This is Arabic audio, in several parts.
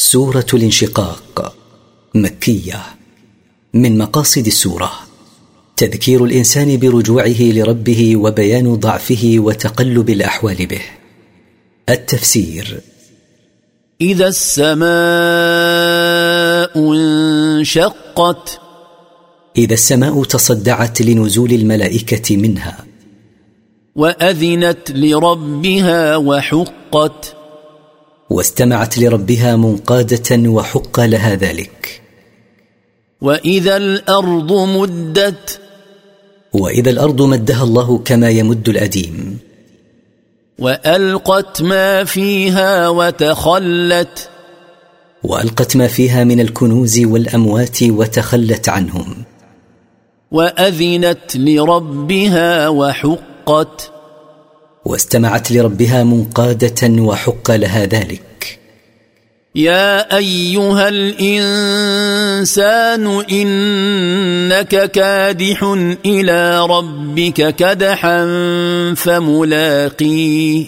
سورة الانشقاق مكية. من مقاصد السورة تذكير الإنسان برجوعه لربه وبيان ضعفه وتقلب الأحوال به. التفسير إذا السماء انشقت. إذا السماء تصدعت لنزول الملائكة منها. وأذنت لربها وحقت. واستمعت لربها منقادة وحق لها ذلك. وإذا الأرض مدت. وإذا الأرض مدها الله كما يمد الأديم. وألقت ما فيها وتخلت. وألقت ما فيها من الكنوز والأموات وتخلت عنهم. وأذنت لربها وحقت. واستمعت لربها منقادة وحق لها ذلك. يا أيها الإنسان إنك كادح إلى ربك كدحا فملاقيه.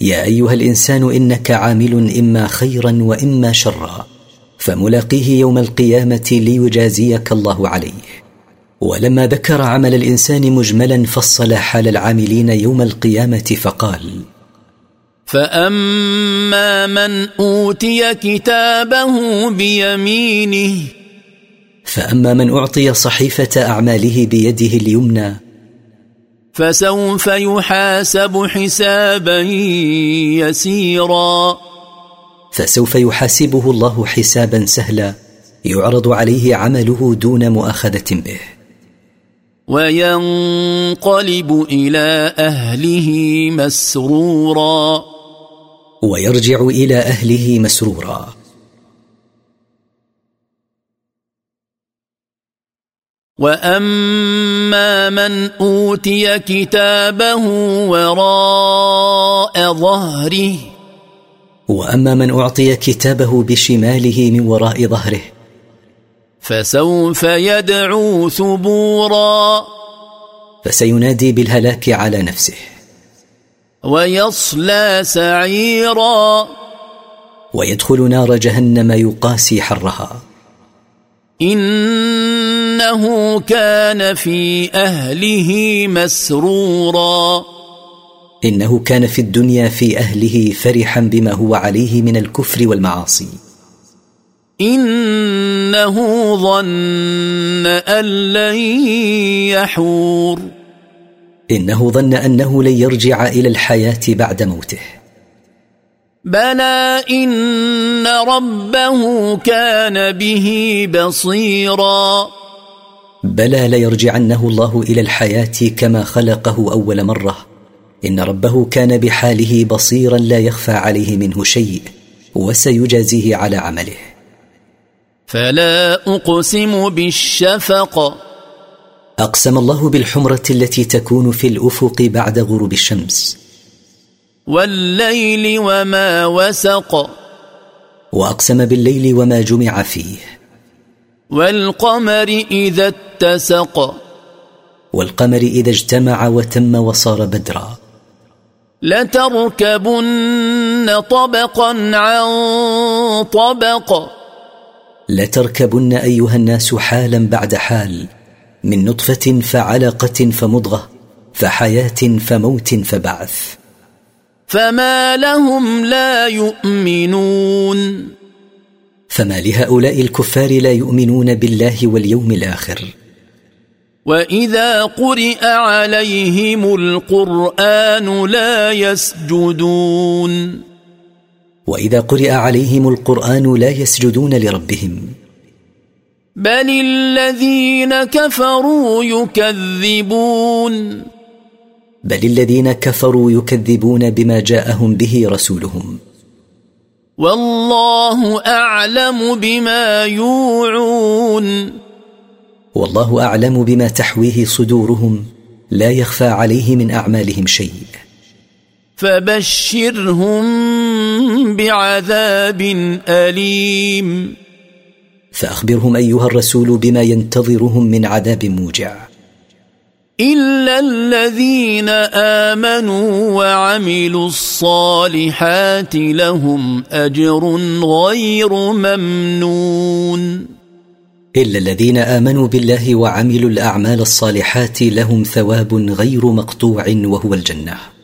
يا أيها الإنسان إنك عامل إما خيرا وإما شرا فملاقيه يوم القيامة ليجازيك الله عليه. ولما ذكر عمل الإنسان مجملا فصل حال العاملين يوم القيامة فقال فأما من أوتي كتابه بيمينه فأما من أعطي صحيفة أعماله بيده اليمنى فسوف يحاسب حسابا يسيرا. فسوف يحاسبه الله حسابا سهلا يعرض عليه عمله دون مؤاخذة به. وينقلب إلى أهله مسرورا. ويرجع إلى أهله مسرورا. وأما من أوتي كتابه وراء ظهره. وأما من أعطي كتابه بشماله من وراء ظهره فسوف يدعو ثبورا. فسينادي بالهلاك على نفسه. ويصلى سعيرا. ويدخل نار جهنم يقاسي حرها. إنه كان في أهله مسرورا. إنه كان في الدنيا في أهله فرحا بما هو عليه من الكفر والمعاصي. إنه ظن أن لن يحور. إنه ظن أنه لن يرجع إلى الحياة بعد موته. بلى إن ربه كان به بصيرا. بلى ليرجعنه الله إلى الحياة كما خلقه أول مرة. إن ربه كان بحاله بصيرا لا يخفى عليه منه شيء وسيجازيه على عمله. فلا أقسم بالشفق. أقسم الله بالحمرة التي تكون في الأفق بعد غروب الشمس. والليل وما وسق. وأقسم بالليل وما جمع فيه. والقمر إذا اتسق. والقمر إذا اجتمع وتم وصار بدرا. لتركبن طبقا عن طبق. لتركبن أيها الناس حالا بعد حال من نطفة فعلقة فمضغة فحياة فموت فبعث. فما لهم لا يؤمنون. فما لهؤلاء الكفار لا يؤمنون بالله واليوم الآخر. وإذا قرئ عليهم القرآن لا يسجدون. وإذا قرئ عليهم القرآن لا يسجدون لربهم. بل الذين كفروا يكذبون. بل الذين كفروا يكذبون بما جاءهم به رسولهم. والله اعلم بما يوعون. والله اعلم بما تحويه صدورهم. لا يخفى عليه من اعمالهم شيء. فبشرهم بعذاب أليم. فأخبرهم أيها الرسول بما ينتظرهم من عذاب موجع. إلا الذين آمنوا وعملوا الصالحات لهم أجر غير ممنون. إلا الذين آمنوا بالله وعملوا الأعمال الصالحات لهم ثواب غير مقطوع وهو الجنة.